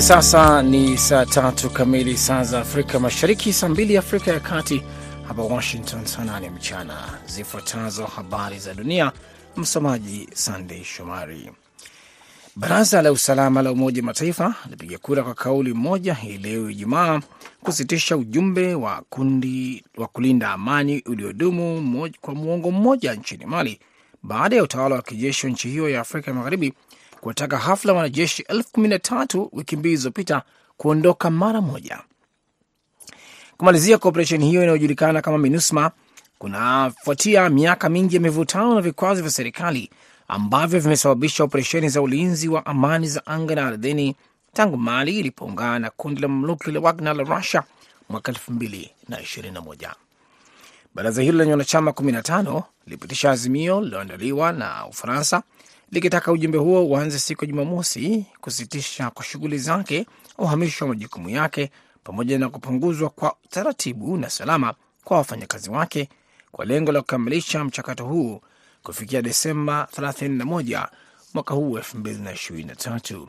Hivi sasa ni saa tatu kamili saa za Afrika Mashariki, saa mbili Afrika ya Kati, hapa Washington saa nane mchana. Zifuatazo habari za dunia, msomaji Sandei Shomari. Baraza la usalama la Umoja Mataifa lipiga kura kwa kauli moja hii leo Ijumaa kusitisha ujumbe wa kundi wa kulinda amani uliodumu kwa muongo mmoja nchini Mali baada ya utawala wa kijeshi wa nchi hiyo ya Afrika Magharibi kuwataka hafla wanajeshi elfu kumi na tatu wiki mbili zilizopita kuondoka mara moja. Kumalizia kwa operesheni hiyo inayojulikana kama MINUSMA kunafuatia miaka mingi ya mivutano na vikwazo vya serikali ambavyo vimesababisha operesheni za ulinzi wa amani za anga na ardhini tangu Mali ilipoungana na kundi la mamluki la Wagner la Russia mwaka elfu mbili na ishirini na moja. Baraza hilo lenye wanachama 15 lilipitisha azimio lililoandaliwa na Ufaransa likitaka ujumbe huo uanze siku ya Jumamosi kusitisha kwa shughuli zake, uhamisho wa majukumu yake, pamoja na kupunguzwa kwa taratibu na salama kwa wafanyakazi wake kwa lengo la kukamilisha mchakato huu kufikia Desemba 31 mwaka huu 2023.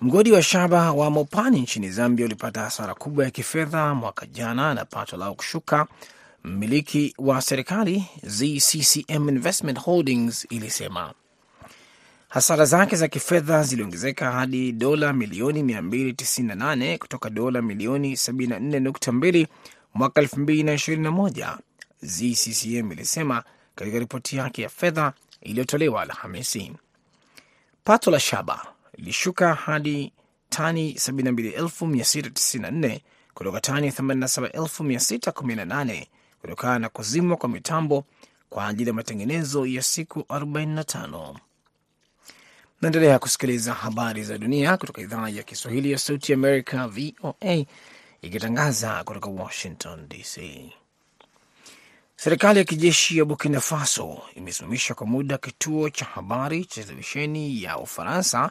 Mgodi wa shaba wa Mopani nchini Zambia ulipata hasara kubwa ya kifedha mwaka jana na pato lao kushuka. Mmiliki wa serikali ZCCM Investment Holdings ilisema hasara zake za kifedha ziliongezeka hadi dola milioni 298 kutoka dola milioni 74.2 mwaka 2021, ZCCM ilisema katika ripoti yake ya fedha iliyotolewa Alhamisi. Pato la shaba lilishuka hadi tani 72694 kutoka tani 87618 kutokana na kuzimwa kwa mitambo kwa ajili ya matengenezo ya siku 45. Naendelea kusikiliza habari za dunia kutoka idhaa ya Kiswahili ya Sauti Amerika, VOA, ikitangaza kutoka Washington DC. Serikali ya kijeshi ya Burkina Faso imesimamisha kwa muda kituo cha habari cha televisheni ya Ufaransa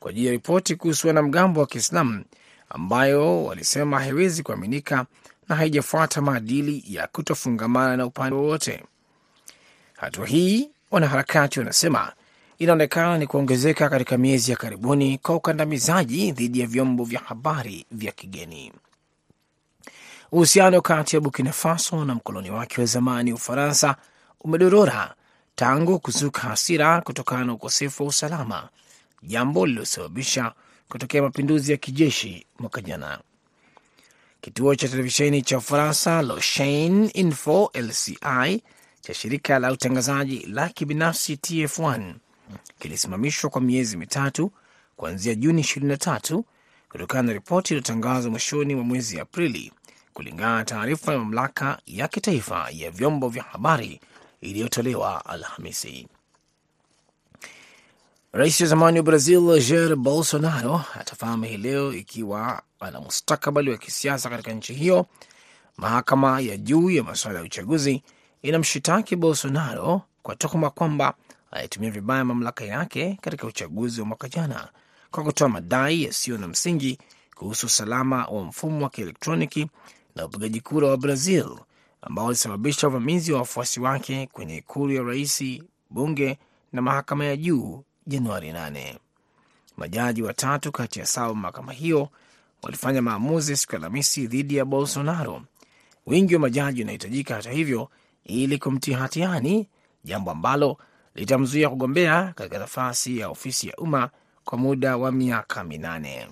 kwa ajili ya ripoti kuhusu wanamgambo wa Kiislamu ambayo walisema haiwezi kuaminika na haijafuata maadili ya kutofungamana na upande wowote. Hatua hii, wanaharakati wanasema, inaonekana ni kuongezeka katika miezi ya karibuni kwa ukandamizaji dhidi ya vyombo vya habari vya kigeni. Uhusiano kati ya Burkina Faso na mkoloni wake wa zamani Ufaransa umedorora tangu kuzuka hasira kutokana na ukosefu wa usalama, jambo lililosababisha kutokea mapinduzi ya kijeshi mwaka jana. Kituo cha televisheni cha Ufaransa La Chaine Info LCI cha shirika la utangazaji la kibinafsi TF1 kilisimamishwa kwa miezi mitatu kuanzia Juni 23 kutokana na ripoti iliyotangazwa mwishoni mwa mwezi Aprili, kulingana na taarifa ya mamlaka ya kitaifa ya vyombo vya habari iliyotolewa Alhamisi. Rais wa zamani wa Brazil Jair Bolsonaro atafahamu hii leo ikiwa ana mustakabali wa kisiasa katika nchi hiyo. Mahakama ya juu ya masuala ya uchaguzi inamshitaki Bolsonaro kwa tuhuma kwamba alitumia vibaya mamlaka yake katika uchaguzi wa mwaka jana kwa kutoa madai yasiyo na msingi kuhusu usalama wa mfumo wa kielektroniki na upigaji kura wa Brazil ambao ulisababisha uvamizi wa wafuasi wake kwenye ikulu ya rais, bunge na mahakama ya juu Januari 8. Majaji watatu kati ya saba mahakama hiyo walifanya maamuzi siku ya Alhamisi dhidi ya Bolsonaro. Wingi wa majaji unahitajika hata hivyo ili kumtia hatiani, jambo ambalo litamzuia kugombea katika nafasi ya ofisi ya umma kwa muda wa miaka minane.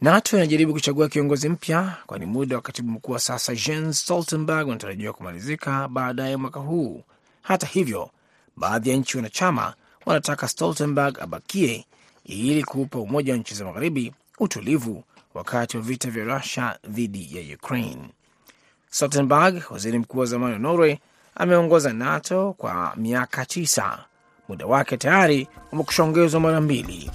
NATO inajaribu kuchagua kiongozi mpya, kwani muda wa katibu mkuu wa sasa Jens Stoltenberg unatarajiwa kumalizika baadaye mwaka huu. Hata hivyo, baadhi ya nchi wanachama wanataka Stoltenberg abakie ili kuupa Umoja wa Nchi za Magharibi utulivu wakati wa vita vya Rusia dhidi ya Ukraine. Stoltenberg, waziri mkuu wa zamani wa Norway, ameongoza NATO kwa miaka tisa. Muda wake tayari umekushaongezwa mara mbili.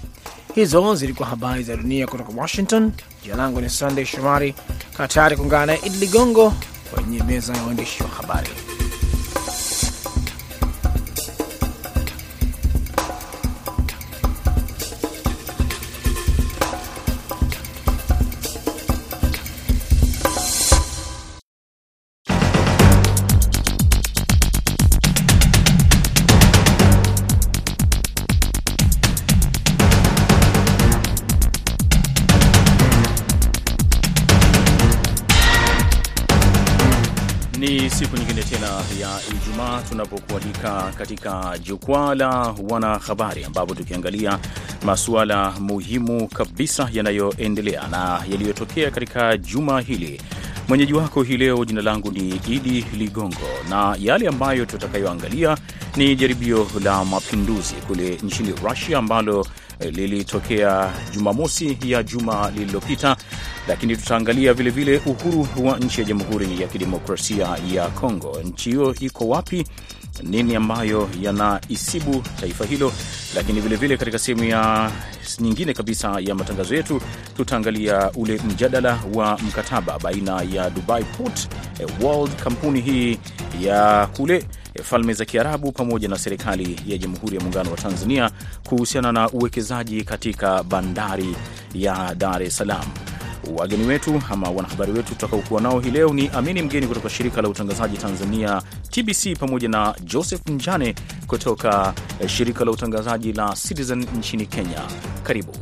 Hizo zilikuwa habari za dunia kutoka Washington. Jina langu ni Sandey Shomari. Kaa tayari kuungana naye Idi Ligongo kwenye meza ya waandishi wa habari. Tunapokualika katika jukwaa la wanahabari, ambapo tukiangalia masuala muhimu kabisa yanayoendelea na yaliyotokea katika juma hili. Mwenyeji wako hii leo, jina langu ni Idi Ligongo, na yale ambayo tutakayoangalia ni jaribio la mapinduzi kule nchini Rusia ambalo lilitokea Jumamosi ya juma lililopita, lakini tutaangalia vilevile uhuru wa nchi ya Jamhuri ya Kidemokrasia ya Kongo. Nchi hiyo iko wapi? Nini ambayo yanaisibu taifa hilo? Lakini vilevile katika sehemu ya nyingine kabisa ya matangazo yetu tutaangalia ule mjadala wa mkataba baina ya Dubai Port World, kampuni hii ya kule Falme za Kiarabu pamoja na serikali ya Jamhuri ya Muungano wa Tanzania kuhusiana na uwekezaji katika bandari ya Dar es Salaam. Wageni wetu ama wanahabari wetu tutakaokuwa nao hii leo ni Amini Mgeni kutoka shirika la utangazaji Tanzania TBC, pamoja na Joseph Njane kutoka shirika la utangazaji la Citizen nchini Kenya. Karibu.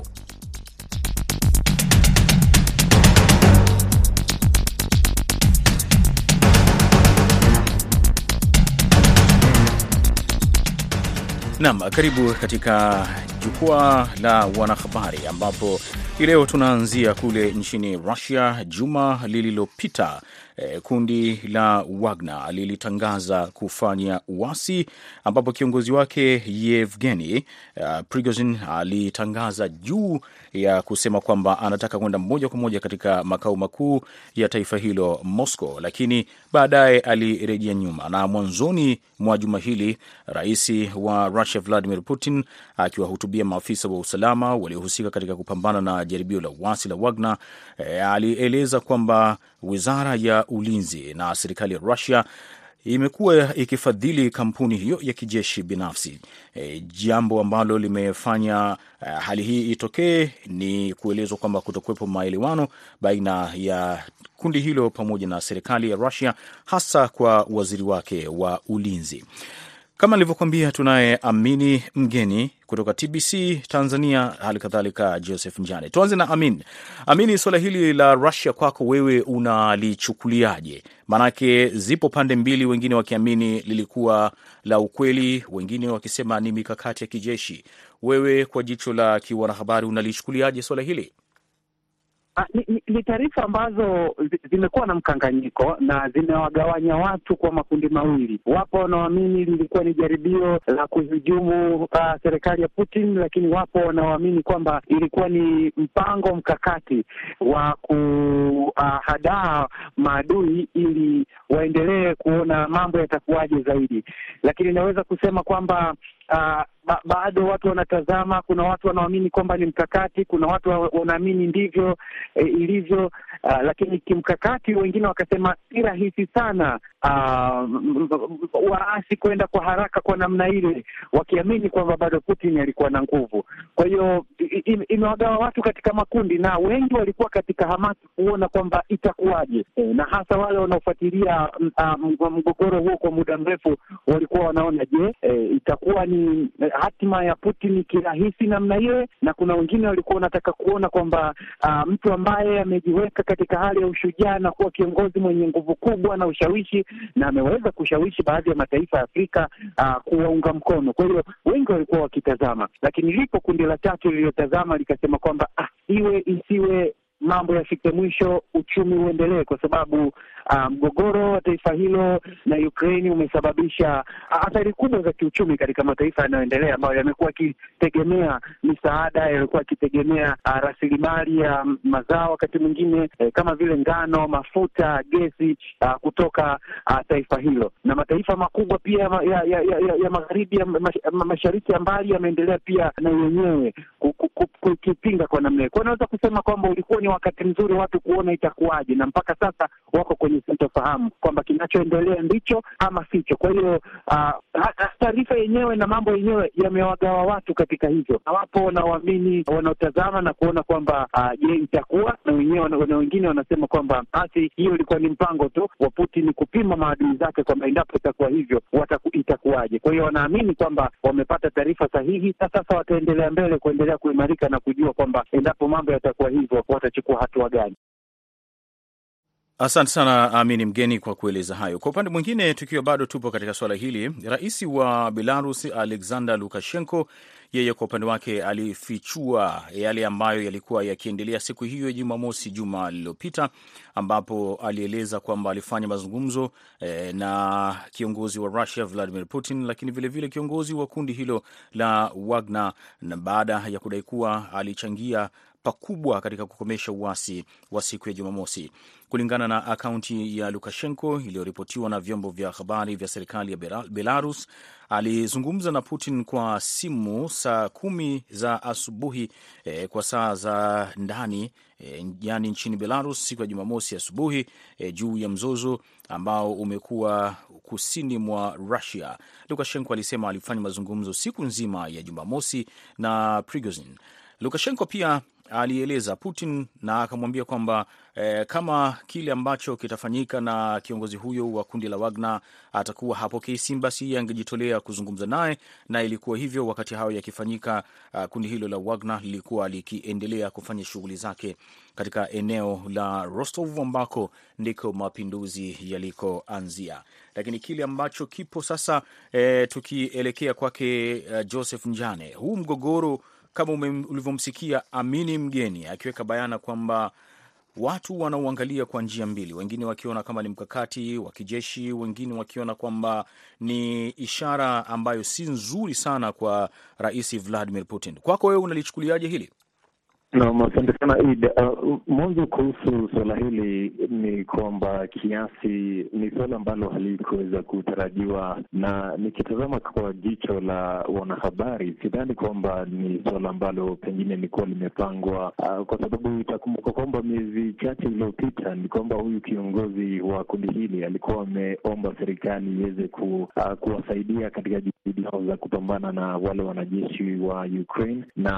Naam, karibu katika jukwaa la wanahabari ambapo hii leo tunaanzia kule nchini Russia. Juma lililopita eh, kundi la Wagner lilitangaza kufanya uasi ambapo kiongozi wake Yevgeny uh, Prigozhin alitangaza juu ya kusema kwamba anataka kwenda moja kwa moja katika makao makuu ya taifa hilo Moscow, lakini baadaye alirejea nyuma, na mwanzoni mwa juma hili rais wa Russia Vladimir Putin akiwahutubia maafisa wa usalama waliohusika katika kupambana na jaribio la uasi la Wagner e, alieleza kwamba wizara ya ulinzi na serikali ya Rusia imekuwa ikifadhili kampuni hiyo ya kijeshi binafsi. E, jambo ambalo limefanya uh, hali hii itokee ni kuelezwa kwamba kutokuwepo maelewano baina ya kundi hilo pamoja na serikali ya Rusia, hasa kwa waziri wake wa ulinzi. Kama nilivyokuambia, tunaye Amini Mgeni kutoka TBC Tanzania, hali kadhalika Joseph Njane. Tuanze na Amin. Amini, suala hili la Russia kwako wewe unalichukuliaje? Maanake zipo pande mbili, wengine wakiamini lilikuwa la ukweli, wengine wakisema ni mikakati ya kijeshi. Wewe kwa jicho la kiwanahabari unalichukuliaje suala hili? Ni, ni, ni taarifa ambazo zimekuwa na mkanganyiko na zimewagawanya watu kwa makundi mawili. Wapo wanaoamini lilikuwa ni jaribio la kuhujumu uh, serikali ya Putin, lakini wapo wanaoamini kwamba ilikuwa ni mpango mkakati wa kuhadaa uh, maadui ili waendelee kuona mambo yatakuwaje zaidi, lakini inaweza kusema kwamba uh, ba bado watu wanatazama. Kuna watu wanaamini kwamba ni mkakati, kuna watu wanaamini ndivyo eh, ilivyo. Uh, lakini kimkakati, wengine wakasema si rahisi sana uh, waasi kwenda kwa haraka kwa namna ile, wakiamini kwamba bado Putin alikuwa na nguvu. Kwa hiyo imewagawa watu katika makundi, na wengi walikuwa katika hamasi kuona kwamba itakuwaje, e, na hasa wale wanaofuatilia uh, mgogoro huo kwa muda mrefu walikuwa wanaona je, e, itakuwa ni hatima ya Putin kirahisi namna ile, na kuna wengine walikuwa wanataka kuona kwamba mtu ambaye amejiweka katika hali ya ushujaa na kuwa kiongozi mwenye nguvu kubwa na ushawishi na ameweza kushawishi baadhi ya mataifa ya Afrika uh, kuwaunga mkono. Kwa hiyo wengi walikuwa wakitazama, lakini lipo kundi la tatu lililotazama likasema kwamba ah, iwe isiwe mambo yafike mwisho, uchumi uendelee, kwa sababu mgogoro um, wa taifa hilo na Ukraine umesababisha athari kubwa za kiuchumi katika mataifa yanayoendelea ambayo yamekuwa yakitegemea misaada, yamekuwa yakitegemea uh, rasilimali ya uh, mazao wakati mwingine eh, kama vile ngano, mafuta, gesi uh, kutoka uh, taifa hilo, na mataifa makubwa pia ya, ya, ya, ya, ya magharibi ya mash, mashariki ya mbali yameendelea pia na yenyewe kukipinga kwa namna hiyo. Kwa naweza kusema kwamba ulikuwa ni wakati mzuri watu kuona itakuwaje, na mpaka sasa wako kwenye sintofahamu kwamba kinachoendelea ndicho ama sicho. Kwa hiyo uh, taarifa yenyewe na mambo yenyewe yamewagawa watu katika hivyo, na wapo wanaoamini, wanaotazama na kuona kwamba je, uh, itakuwa na wenyewe, na wengine wanasema kwamba basi hiyo ilikuwa ni mpango tu wa Putin kupima maadui zake kwamba endapo itakuwa hivyo wataku, itakuwaje. Kwa hiyo wanaamini kwamba wamepata taarifa sahihi, na sasa wataendelea mbele kuendelea kuimarika na kujua kwamba endapo mambo yatakuwa hivyo watachukua hatua gani. Asante sana Amini Mgeni kwa kueleza hayo. Kwa upande mwingine, tukiwa bado tupo katika suala hili, rais wa Belarus Alexander Lukashenko yeye kwa upande wake alifichua yale ambayo yalikuwa yakiendelea siku hiyo Jumamosi juma lililopita, ambapo alieleza kwamba alifanya mazungumzo eh, na kiongozi wa Russia Vladimir Putin, lakini vilevile vile kiongozi wa kundi hilo la Wagner, na baada ya kudai kuwa alichangia pakubwa katika kukomesha uasi wa siku ya Jumamosi. Kulingana na akaunti ya Lukashenko iliyoripotiwa na vyombo vya habari vya serikali ya Belarus, alizungumza na Putin kwa simu saa kumi za asubuhi e, kwa saa za ndani e, yani nchini Belarus siku ya Jumamosi asubuhi e, juu ya mzozo ambao umekuwa kusini mwa Russia. Lukashenko alisema alifanya mazungumzo siku nzima ya Jumamosi na Prigozhin. Lukashenko pia alieleza Putin na akamwambia kwamba eh, kama kile ambacho kitafanyika na kiongozi huyo wa kundi la Wagner atakuwa hapokei simu, basi angejitolea kuzungumza naye, na ilikuwa hivyo. Wakati hayo yakifanyika, uh, kundi hilo la Wagner lilikuwa likiendelea kufanya shughuli zake katika eneo la Rostov ambako ndiko mapinduzi yalikoanzia. Lakini kile ambacho kipo sasa, eh, tukielekea kwake uh, Joseph Njane, huu mgogoro kama ulivyomsikia Amini Mgeni akiweka bayana kwamba watu wanauangalia kwa njia mbili, wengine wakiona kama ni mkakati wa kijeshi, wengine wakiona kwamba ni ishara ambayo si nzuri sana kwa Rais Vladimir Putin. Kwako wewe unalichukuliaje hili? Naam, asante sana Id. Uh, mwanzo kuhusu suala hili ni kwamba kiasi ni suala ambalo halikuweza kutarajiwa, na nikitazama kwa jicho la wanahabari, sidhani kwamba ni suala ambalo pengine lilikuwa limepangwa, uh, kwa sababu itakumbuka kwamba miezi chache iliyopita ni kwamba huyu kiongozi wa kundi hili alikuwa ameomba serikali iweze ku, uh, kuwasaidia katika juhudi zao za kupambana na wale wanajeshi wa Ukraine na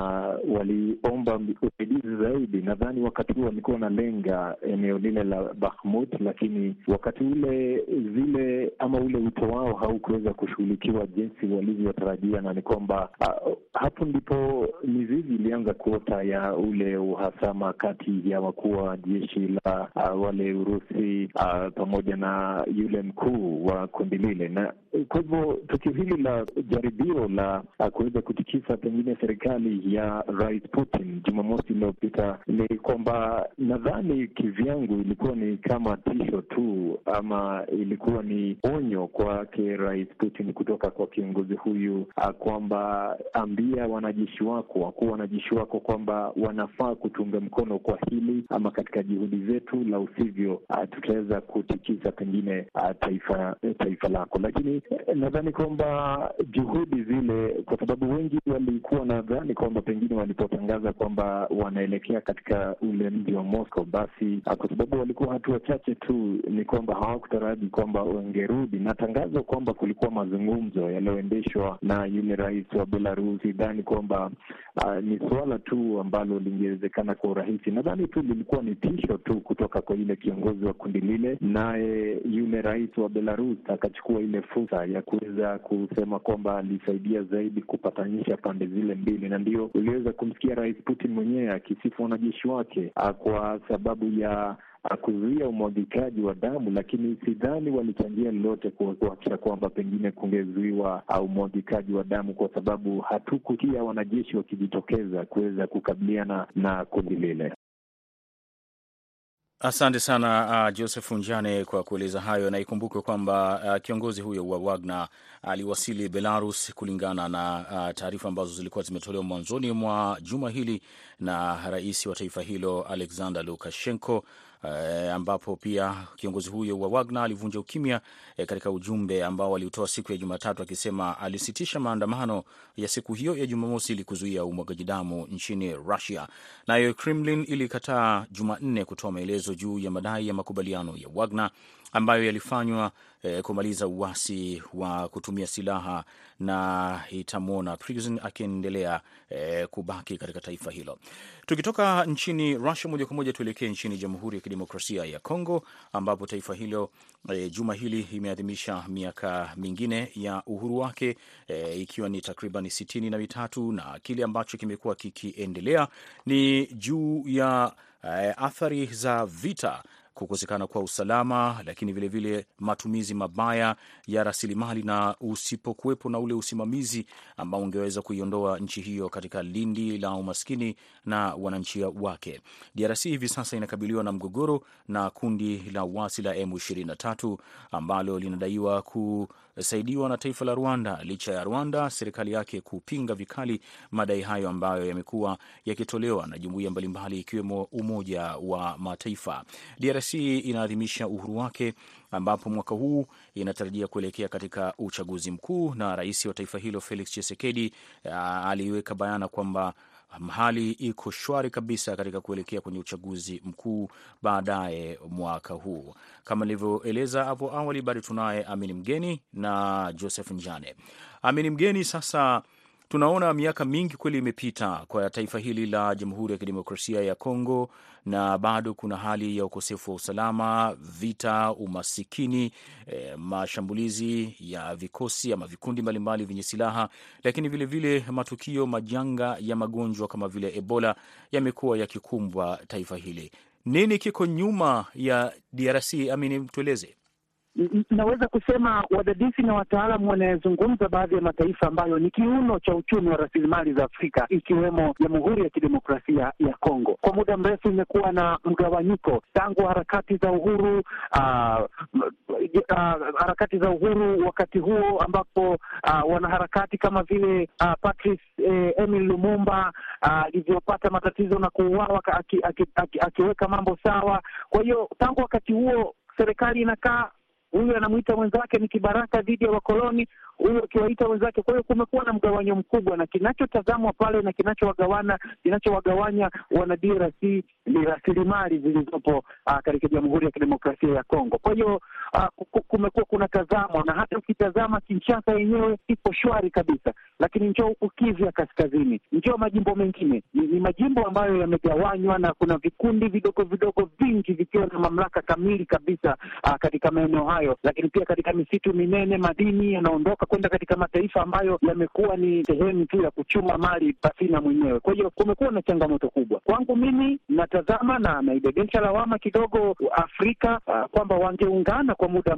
waliomba usaidizi zaidi. Nadhani wakati huo walikuwa wanalenga eneo lile la Bakhmut, lakini wakati ule zile ama ule wito wao haukuweza kushughulikiwa jinsi walivyotarajia, na ni kwamba uh, hapo ndipo mizizi ilianza kuota ya ule uhasama kati ya wakuu wa jeshi la uh, wale Urusi uh, pamoja na yule mkuu wa kundi lile, na kwa hivyo tukio hili la jaribio la uh, kuweza kutikisa pengine serikali ya Rais Putin Jumamosi iliyopita ni kwamba nadhani kivyangu ilikuwa ni kama tisho tu, ama ilikuwa ni onyo kwake Rais Putin kutoka kwa kiongozi huyu kwamba ambia wanajeshi wako, wakuu wanajeshi wako kwamba wanafaa kutunga mkono kwa hili ama katika juhudi zetu, la usivyo tutaweza kutikisa pengine a, taifa taifa lako. Lakini nadhani kwamba juhudi zile, kwa sababu wengi walikuwa nadhani kwamba pengine walipotangaza kwamba wanaelekea katika ule mji wa Moscow, basi kwa sababu walikuwa hatua chache tu, ni kwamba hawakutaraji kwamba wangerudi na tangazo kwamba kulikuwa mazungumzo yaliyoendeshwa na yule rais wa Belarus. Sidhani kwamba uh, ni suala tu ambalo lingewezekana kwa urahisi. Nadhani tu lilikuwa ni tisho tu kutoka kwa yule kiongozi wa kundi lile, naye yule rais wa Belarus akachukua ile fursa ya kuweza kusema kwamba alisaidia zaidi kupatanisha pande zile mbili, na ndio uliweza kumsikia Rais Putin mwenyewe akisifu wanajeshi wake kwa sababu ya kuzuia umwagikaji wa damu, lakini sidhani walichangia lolote kuhakikisha kwamba pengine kungezuiwa umwagikaji wa damu, kwa sababu hatukusikia wanajeshi wakijitokeza kuweza kukabiliana na kundi lile. Asante sana uh, Joseph Njane kwa kueleza hayo, na ikumbukwe kwamba uh, kiongozi huyo wa Wagner aliwasili Belarus kulingana na uh, taarifa ambazo zilikuwa zimetolewa mwanzoni mwa juma hili na rais wa taifa hilo Alexander Lukashenko. Uh, ambapo pia kiongozi huyo wa Wagner alivunja ukimya uh, katika ujumbe ambao aliutoa siku ya Jumatatu akisema alisitisha maandamano ya siku hiyo ya Jumamosi ili kuzuia umwagaji damu nchini Russia. Nayo Kremlin ilikataa Jumanne kutoa maelezo juu ya madai ya makubaliano ya Wagner ambayo yalifanywa eh, kumaliza uasi wa kutumia silaha na itamwona Prigozhin akiendelea eh, kubaki katika taifa hilo. Tukitoka nchini Russia moja kwa moja tuelekee nchini Jamhuri ya Kidemokrasia ya Kongo ambapo taifa hilo eh, juma hili imeadhimisha miaka mingine ya uhuru wake eh, ikiwa ni takriban sitini na mitatu na kile ambacho kimekuwa kikiendelea ni juu ya eh, athari za vita kukosekana kwa usalama, lakini vilevile vile matumizi mabaya ya rasilimali na usipokuwepo na ule usimamizi ambao ungeweza kuiondoa nchi hiyo katika lindi la umaskini na wananchi wake. DRC hivi sasa inakabiliwa na mgogoro na kundi la wasi la M23 ambalo linadaiwa kusaidiwa na taifa la Rwanda, licha ya Rwanda serikali yake kupinga vikali madai hayo ambayo yamekuwa yakitolewa na jumuiya mbalimbali ikiwemo Umoja wa Mataifa. DRC inaadhimisha uhuru wake ambapo mwaka huu inatarajia kuelekea katika uchaguzi mkuu, na rais wa taifa hilo Felix Tshisekedi aliweka bayana kwamba hali iko shwari kabisa katika kuelekea kwenye uchaguzi mkuu baadaye mwaka huu. Kama nilivyoeleza hapo awali, bado tunaye Amini Mgeni na Joseph Njane. Amini Mgeni, sasa tunaona miaka mingi kweli imepita kwa taifa hili la Jamhuri ya Kidemokrasia ya Kongo, na bado kuna hali ya ukosefu wa usalama, vita, umasikini, e, mashambulizi ya vikosi ama vikundi mbalimbali vyenye silaha, lakini vilevile vile matukio majanga ya magonjwa kama vile Ebola yamekuwa yakikumbwa taifa hili. Nini kiko nyuma ya DRC? Amini, tueleze. Naweza kusema wadadisi na wataalamu wanayezungumza baadhi ya mataifa ambayo ni kiuno cha uchumi wa rasilimali za Afrika ikiwemo Jamhuri ya Kidemokrasia ya Kongo. Kwa muda mrefu imekuwa na mgawanyiko tangu harakati za uhuru uh, uh, harakati za uhuru wakati huo ambapo uh, wanaharakati kama vile uh, Patrice eh, Emil Lumumba alivyopata matatizo na kuuawa akiweka aki, aki, aki mambo sawa. Kwa hiyo tangu wakati huo serikali inakaa huyu anamwita mwenzake ni kibaraka dhidi ya wakoloni, huyu akiwaita wenzake. Kwa hiyo kumekuwa na mgawanyo mkubwa, na kinachotazamwa pale na kinachowagawana kinachowagawanya wana DRC ni rasilimali zilizopo katika Jamhuri ya Kidemokrasia ya Kongo. Kwa hiyo kumekuwa kuna tazamwa, na hata ukitazama Kinshasa yenyewe ipo shwari kabisa, lakini njoo huku Kivu ya Kaskazini, njoo majimbo mengine, ni, ni majimbo ambayo yamegawanywa na kuna vikundi vidogo vidogo vingi vikiwa na mamlaka kamili kabisa aa, katika maeneo hayo, lakini pia katika misitu minene madini yanaondoka kwenda katika mataifa ambayo yamekuwa ni sehemu tu ya kuchuma mali pasina mwenyewe. Kwa hiyo kumekuwa na changamoto kubwa. Kwangu mimi natazama na naibebesha lawama kidogo Afrika uh, kwamba wangeungana kwa muda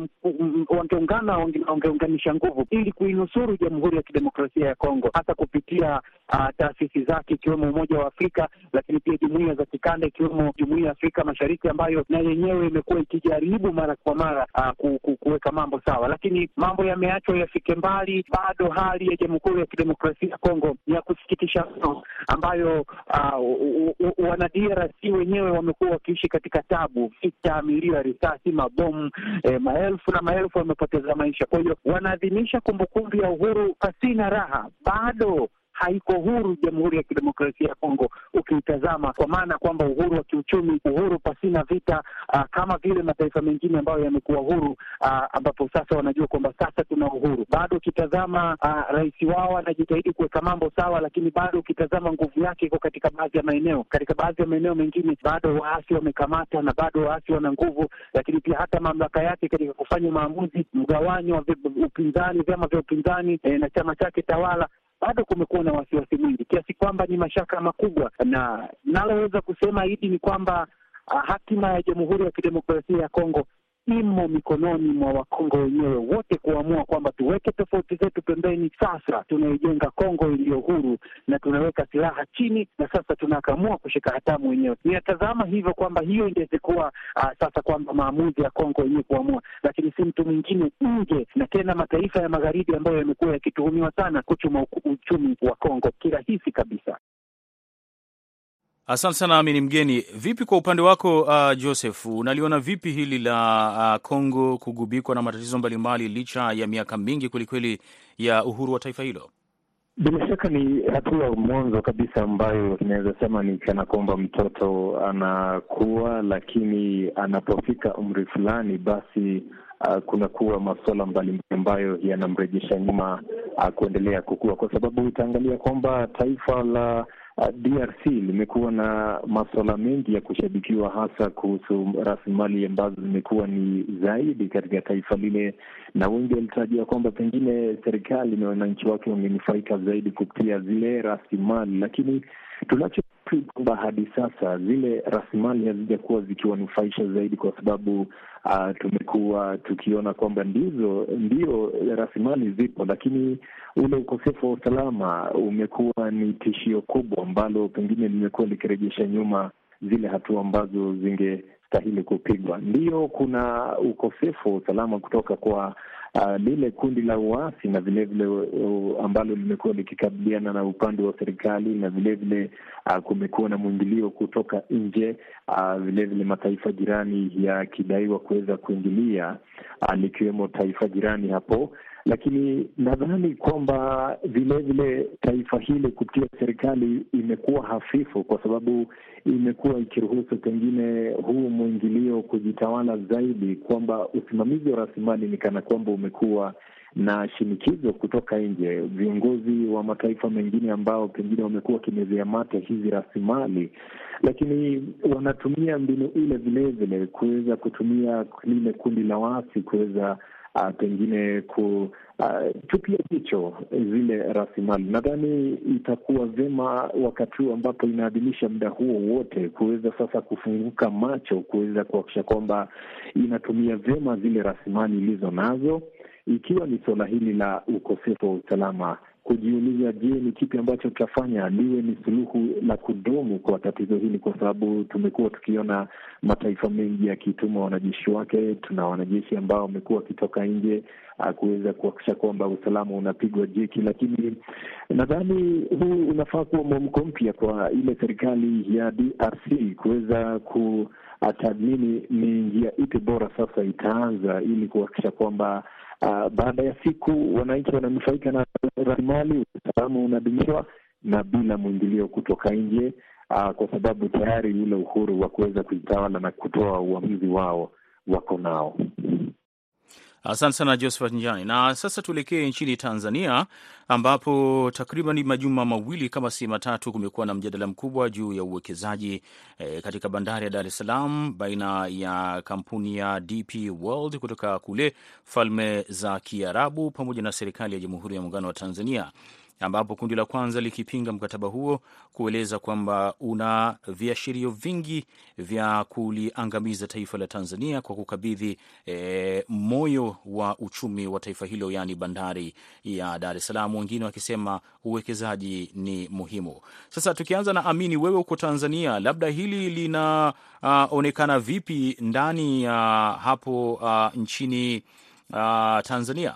wangeungana, wangeunganisha nguvu ili kuinusuru Jamhuri ya Kidemokrasia ya Kongo, hasa kupitia uh, taasisi zake ikiwemo Umoja wa Afrika, lakini pia jumuiya za kikanda ikiwemo Jumuiya ya Afrika Mashariki ambayo na yenyewe imekuwa ikijaribu mara kwa mara uh, kuweka mambo sawa, lakini mambo yameachwa yafike mbali. Bado hali ya Jamhuri ya Kidemokrasia ya Kongo ni ya kusikitisha mno, ambayo uh, wana DRC wenyewe wamekuwa wakiishi katika tabu, vita, milio ya risasi, mabomu, eh, maelfu na maelfu wamepoteza maisha. Kwa hiyo wanaadhimisha kumbukumbu ya uhuru pasina raha, bado haiko huru Jamhuri ya Kidemokrasia ya Kongo ukiitazama, kwa maana kwamba uhuru wa kiuchumi, uhuru pasina vita, uh, kama vile mataifa mengine ambayo yamekuwa huru uh, ambapo sasa wanajua kwamba sasa tuna uhuru. Bado ukitazama uh, rais wao anajitahidi kuweka mambo sawa, lakini bado ukitazama nguvu yake iko katika baadhi ya maeneo. Katika baadhi ya maeneo mengine bado waasi wamekamata na bado waasi wana nguvu, lakini pia hata mamlaka yake katika kufanya maamuzi, mgawanyo wa upinzani, vyama vya upinzani eh, na chama chake tawala bado kumekuwa na wasiwasi mwingi kiasi kwamba ni mashaka makubwa, na naloweza kusema hidi ni kwamba uh, hatima ya Jamhuri ya Kidemokrasia ya Kongo imo mikononi mwa Wakongo wenyewe wote kuamua kwamba tuweke tofauti zetu pembeni. Sasa tunaijenga Kongo iliyo huru na tunaweka silaha chini, na sasa tunakamua kushika hatamu wenyewe. Ninatazama hivyo kwamba hiyo ingeweza kuwa uh, sasa kwamba maamuzi ya Kongo wenyewe kuamua, lakini si mtu mwingine nje, na tena mataifa ya magharibi ambayo yamekuwa yakituhumiwa sana kuchuma uchumi wa Kongo kirahisi kabisa. Asante sana Amini Mgeni. Vipi kwa upande wako uh, Joseph, unaliona vipi hili la uh, kugubikwa na matatizo mbalimbali licha ya miaka mingi kwelikweli ya uhuru wa taifa hilo? Bila shaka ni hatua mwanzo kabisa ambayo inaweza sema ni kana kwamba mtoto anakuwa, lakini anapofika umri fulani basi uh, kunakuwa masuala mbalimbali ambayo yanamrejesha nyuma uh, kuendelea kukua, kwa sababu utaangalia kwamba taifa la DRC limekuwa na masuala mengi ya kushabikiwa hasa kuhusu rasilimali ambazo zimekuwa ni zaidi katika taifa lile, na wengi walitarajia kwamba pengine serikali na wananchi wake wangenufaika zaidi kupitia zile rasilimali, lakini tunacho kwamba hadi sasa zile rasilimali hazijakuwa zikiwanufaisha zaidi, kwa sababu uh, tumekuwa tukiona kwamba ndizo ndio rasilimali zipo, lakini ule ukosefu wa usalama umekuwa ni tishio kubwa ambalo pengine limekuwa likirejesha nyuma zile hatua ambazo zingestahili kupigwa. Ndiyo, kuna ukosefu wa usalama kutoka kwa uh, lile kundi la uasi na vilevile uh, ambalo limekuwa likikabiliana na upande wa serikali na vilevile uh, kumekuwa na mwingilio kutoka nje uh, vilevile mataifa jirani yakidaiwa kuweza kuingilia likiwemo taifa jirani hapo lakini nadhani kwamba vilevile taifa hili kupitia serikali imekuwa hafifu, kwa sababu imekuwa ikiruhusu pengine huu mwingilio kujitawala zaidi, kwamba usimamizi wa rasilimali ni kana kwamba umekuwa na shinikizo kutoka nje. Viongozi wa mataifa mengine ambao pengine wamekuwa wakimezea mate hizi rasilimali, lakini wanatumia mbinu ile vilevile kuweza kutumia lile kundi la waasi kuweza Uh, pengine kutupia uh, jicho zile rasilimali. Nadhani itakuwa vyema wakati huu ambapo inaadhimisha muda huo wote kuweza sasa kufunguka macho, kuweza kuhakikisha kwamba inatumia vyema zile rasilimali ilizo nazo, ikiwa ni suala hili la ukosefu wa usalama kujiuliza, je, ni kipi ambacho tutafanya liwe ni suluhu la kudumu kwa tatizo hili? Kwa sababu tumekuwa tukiona mataifa mengi yakituma wanajeshi wake. Tuna wanajeshi ambao wamekuwa wakitoka nje kuweza kuhakikisha kwamba usalama unapigwa jeki, lakini nadhani huu unafaa kuwa mwamko mpya kwa ile serikali ya DRC kuweza kutathmini ni njia ipi bora sasa itaanza ili kuhakikisha kwamba Uh, baada ya siku wananchi wananufaika na rasilimali, usalama unadumishwa na bila mwingilio kutoka nje, uh, kwa sababu tayari ule uhuru wa kuweza kujitawala na kutoa uamuzi wao wako nao. Asante sana Josephat Njani. Na sasa tuelekee nchini Tanzania, ambapo takriban majuma mawili kama si matatu, kumekuwa na mjadala mkubwa juu ya uwekezaji e, katika bandari ya Dar es Salaam baina ya kampuni ya DP World kutoka kule Falme za Kiarabu pamoja na serikali ya Jamhuri ya Muungano wa Tanzania ambapo kundi la kwanza likipinga mkataba huo kueleza kwamba una viashirio vingi vya kuliangamiza taifa la Tanzania kwa kukabidhi e, moyo wa uchumi wa taifa hilo, yaani bandari ya Dar es Salaam, wengine wakisema uwekezaji ni muhimu. Sasa tukianza na Amini, wewe uko Tanzania, labda hili linaonekana uh, vipi ndani ya uh, hapo uh, nchini uh, Tanzania?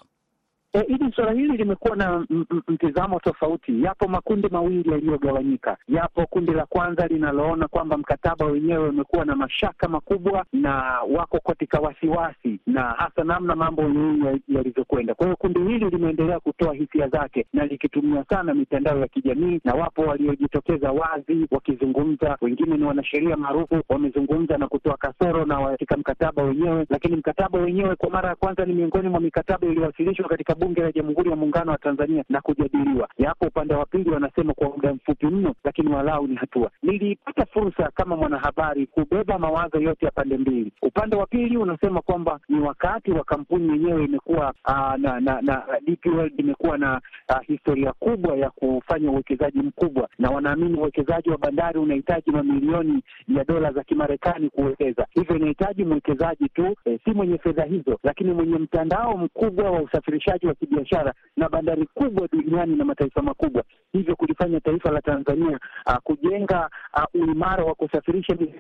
Hili suala hili limekuwa na mtizamo tofauti. Yapo makundi mawili yaliyogawanyika. Yapo kundi la kwanza linaloona kwamba mkataba wenyewe umekuwa na mashaka makubwa na wako katika wasiwasi na hasa namna mambo yenyewe yalivyokwenda. Kwa hiyo kundi hili limeendelea kutoa hisia zake na likitumia sana mitandao ya kijamii, na wapo waliojitokeza wazi wakizungumza. Wengine ni wanasheria maarufu, wamezungumza na kutoa kasoro na katika mkataba wenyewe, lakini mkataba wenyewe kwa mara ya kwanza ni miongoni mwa mikataba iliyowasilishwa katika Bunge la Jamhuri ya Muungano wa Tanzania na kujadiliwa. Yapo upande wa pili wanasema kwa muda mfupi mno, lakini walau ni hatua. Nilipata fursa kama mwanahabari kubeba mawazo yote ya pande mbili. Upande wa pili unasema kwamba ni wakati wa kampuni yenyewe imekuwa uh, na na, na DP imekuwa na aa, historia kubwa ya kufanya uwekezaji mkubwa, na wanaamini uwekezaji wa bandari unahitaji mamilioni ya dola za Kimarekani kuwekeza, hivyo inahitaji mwekezaji tu e, si mwenye fedha hizo, lakini mwenye mtandao mkubwa wa usafirishaji wa kibiashara na bandari kubwa duniani na mataifa makubwa, hivyo kulifanya taifa la Tanzania uh, kujenga uh, uimara wa kusafirisha nje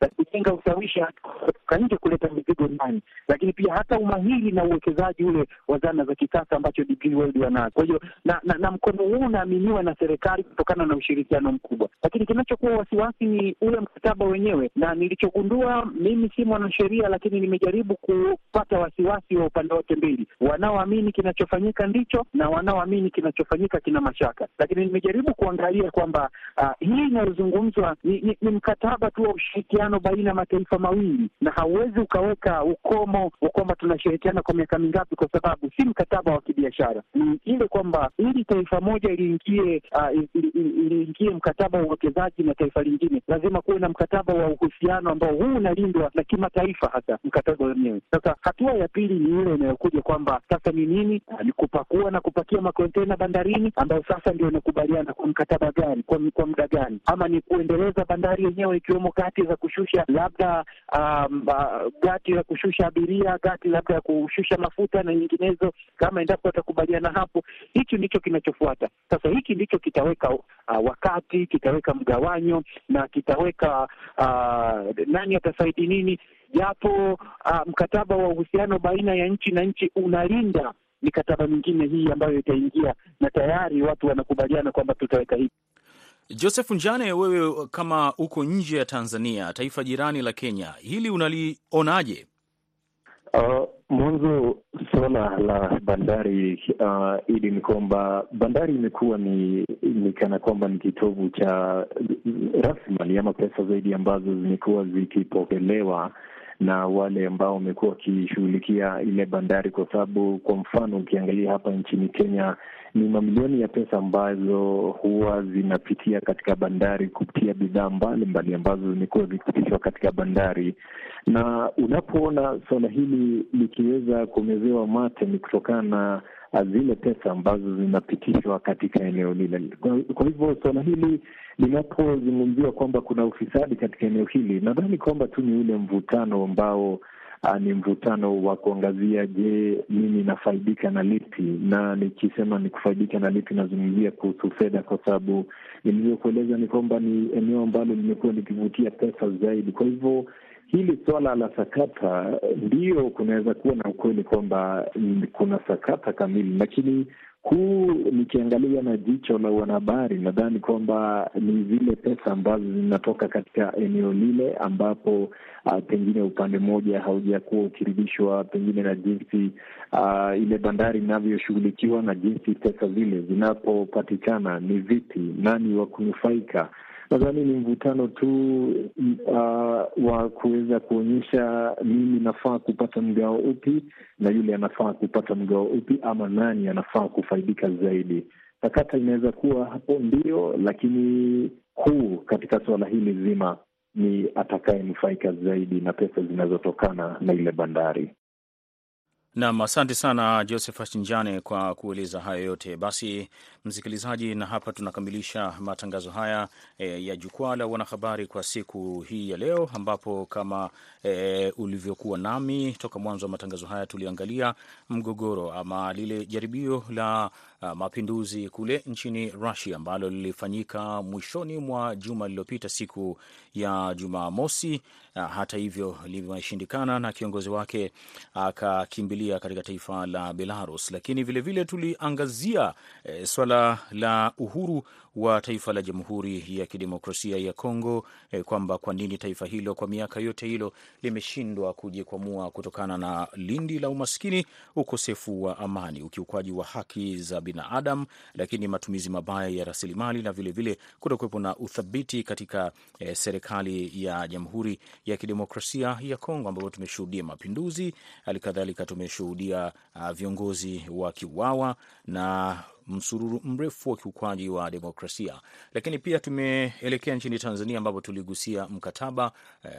na kujenga ushawishi kutoka nje kuleta mizigo ndani, lakini pia hata umahiri na uwekezaji ule wa zana za kisasa ambacho DP World wanazo. Kwa hiyo na, na, na mkono huu unaaminiwa na serikali kutokana na ushirikiano mkubwa, lakini kinachokuwa wasiwasi ni ule mkataba wenyewe, na nilichogundua mimi si mwanasheria, lakini nimejaribu kupata wasiwasi wa upande wote mbili, wanaoamini kinachofanyika ndicho na wanaoamini kinachofanyika kina mashaka, lakini nimejaribu kuangalia kwamba uh, hii inayozungumzwa ni, ni, ni mkataba tu wa ushirikiano baina ya mataifa mawili, na hauwezi ukaweka ukomo wa kwamba tunashirikiana kwa miaka mingapi, kwa sababu si mkataba wa kibiashara. Ni ile kwamba ili taifa moja iliingie uh, iliingie mkataba wa uwekezaji na taifa lingine, lazima kuwe na mkataba wa uhusiano ambao huu unalindwa na kimataifa, hasa mkataba wenyewe. Sasa hatua ya pili ni ile inayokuja kwamba sasa ni nini ni kupakua na kupakia makontena bandarini, ambayo sasa ndio inakubaliana kwa mkataba gani, kwa, kwa muda gani, ama ni kuendeleza bandari yenyewe ikiwemo gati za kushusha labda um, uh, gati za kushusha abiria, gati labda ya kushusha mafuta na nyinginezo, kama endapo watakubaliana hapo. Hichi ndicho kinachofuata sasa. Hiki ndicho kitaweka uh, wakati, kitaweka mgawanyo na kitaweka uh, nani atasaidi nini, japo uh, mkataba wa uhusiano baina ya nchi na nchi unalinda mikataba mingine hii ambayo itaingia, na tayari watu wanakubaliana kwamba tutaweka hivi. Joseph Njane, wewe kama uko nje ya Tanzania, taifa jirani la Kenya, hili unalionaje? Uh, mwanzo suala la bandari uh, ili ni kwamba bandari imekuwa ni, ni kana kwamba ni kitovu cha rasilimali ama pesa zaidi ambazo zimekuwa zikipokelewa na wale ambao wamekuwa wakishughulikia ile bandari, kwa sababu kwa mfano ukiangalia hapa nchini Kenya ni mamilioni ya pesa ambazo huwa zinapitia katika bandari kupitia bidhaa mbalimbali ambazo zimekuwa zikipitishwa katika bandari, na unapoona suala hili likiweza kuongezewa mate ni kutokana na zile pesa ambazo zinapitishwa katika eneo lile. Kwa hivyo suala hili linapozungumziwa kwamba kuna ufisadi katika eneo hili, nadhani kwamba tu ni ule mvutano ambao Uh, ni mvutano wa kuangazia, je, mimi nafaidika na lipi? Na nikisema ni kufaidika na lipi, nazungumzia kuhusu fedha, kwa sababu nilivyokueleza ni kwamba ni eneo ambalo limekuwa likivutia pesa zaidi. Kwa hivyo hili suala la sakata, ndiyo kunaweza kuwa na ukweli kwamba kuna sakata kamili, lakini huu nikiangalia na jicho la wanahabari, nadhani kwamba ni zile pesa ambazo zinatoka katika eneo lile ambapo uh, pengine upande mmoja haujakuwa ukiridhishwa pengine na jinsi uh, ile bandari inavyoshughulikiwa na jinsi pesa zile zinapopatikana ni vipi, nani wa kunufaika. Nadhani ni mvutano tu uh, wa kuweza kuonyesha mimi nafaa kupata mgao upi na yule anafaa kupata mgao upi, ama nani anafaa kufaidika zaidi. Sakata inaweza kuwa hapo ndio, lakini kuu katika suala hili zima ni atakayenufaika zaidi na pesa zinazotokana na ile bandari. Nam, asante sana Josephat Njane kwa kueleza hayo yote. Basi msikilizaji, na hapa tunakamilisha matangazo haya e, ya jukwaa la wanahabari kwa siku hii ya leo, ambapo kama e, ulivyokuwa nami toka mwanzo wa matangazo haya tuliangalia mgogoro ama lile jaribio la uh, mapinduzi kule nchini Rusia ambalo lilifanyika mwishoni mwa juma lililopita siku ya Jumamosi. Uh, hata hivyo limeshindikana na kiongozi wake akakimbilia katika taifa la Belarus, lakini vilevile tuliangazia eh, swala la uhuru wa taifa la Jamhuri ya Kidemokrasia ya Kongo eh, kwamba kwa nini taifa hilo kwa miaka yote hilo limeshindwa kujikwamua kutokana na lindi la umaskini, ukosefu wa amani, ukiukwaji wa haki za binadamu, lakini matumizi mabaya ya rasilimali na vilevile kutokuwepo na uthabiti katika eh, serikali ya Jamhuri ya Kidemokrasia ya Kongo, ambapo tumeshuhudia mapinduzi, halikadhalika tumeshuhudia uh, viongozi wakiuawa na msururu mrefu wa kiukwaji wa demokrasia. Lakini pia tumeelekea nchini Tanzania ambapo tuligusia mkataba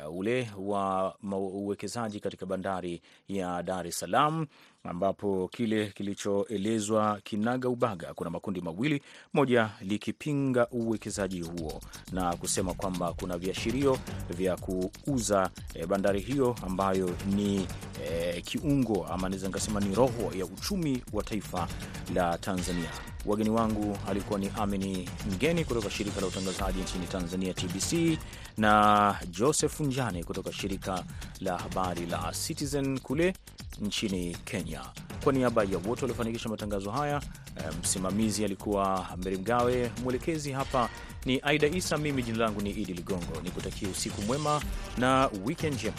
uh, ule wa uwekezaji katika bandari ya Dar es Salaam ambapo kile kilichoelezwa kinaga ubaga, kuna makundi mawili, moja likipinga uwekezaji huo na kusema kwamba kuna viashirio vya kuuza e, bandari hiyo ambayo ni e, kiungo ama naweza nikasema ni roho ya uchumi wa taifa la Tanzania. Wageni wangu alikuwa ni Amini Mgeni kutoka shirika la utangazaji nchini Tanzania TBC na Joseph Njane kutoka shirika la habari la Citizen kule nchini Kenya. Kwa niaba ya wote waliofanikisha matangazo haya, msimamizi alikuwa Meri Mgawe, mwelekezi hapa ni Aida Isa, mimi jina langu ni Idi Ligongo, nikutakia usiku mwema na wikend njema.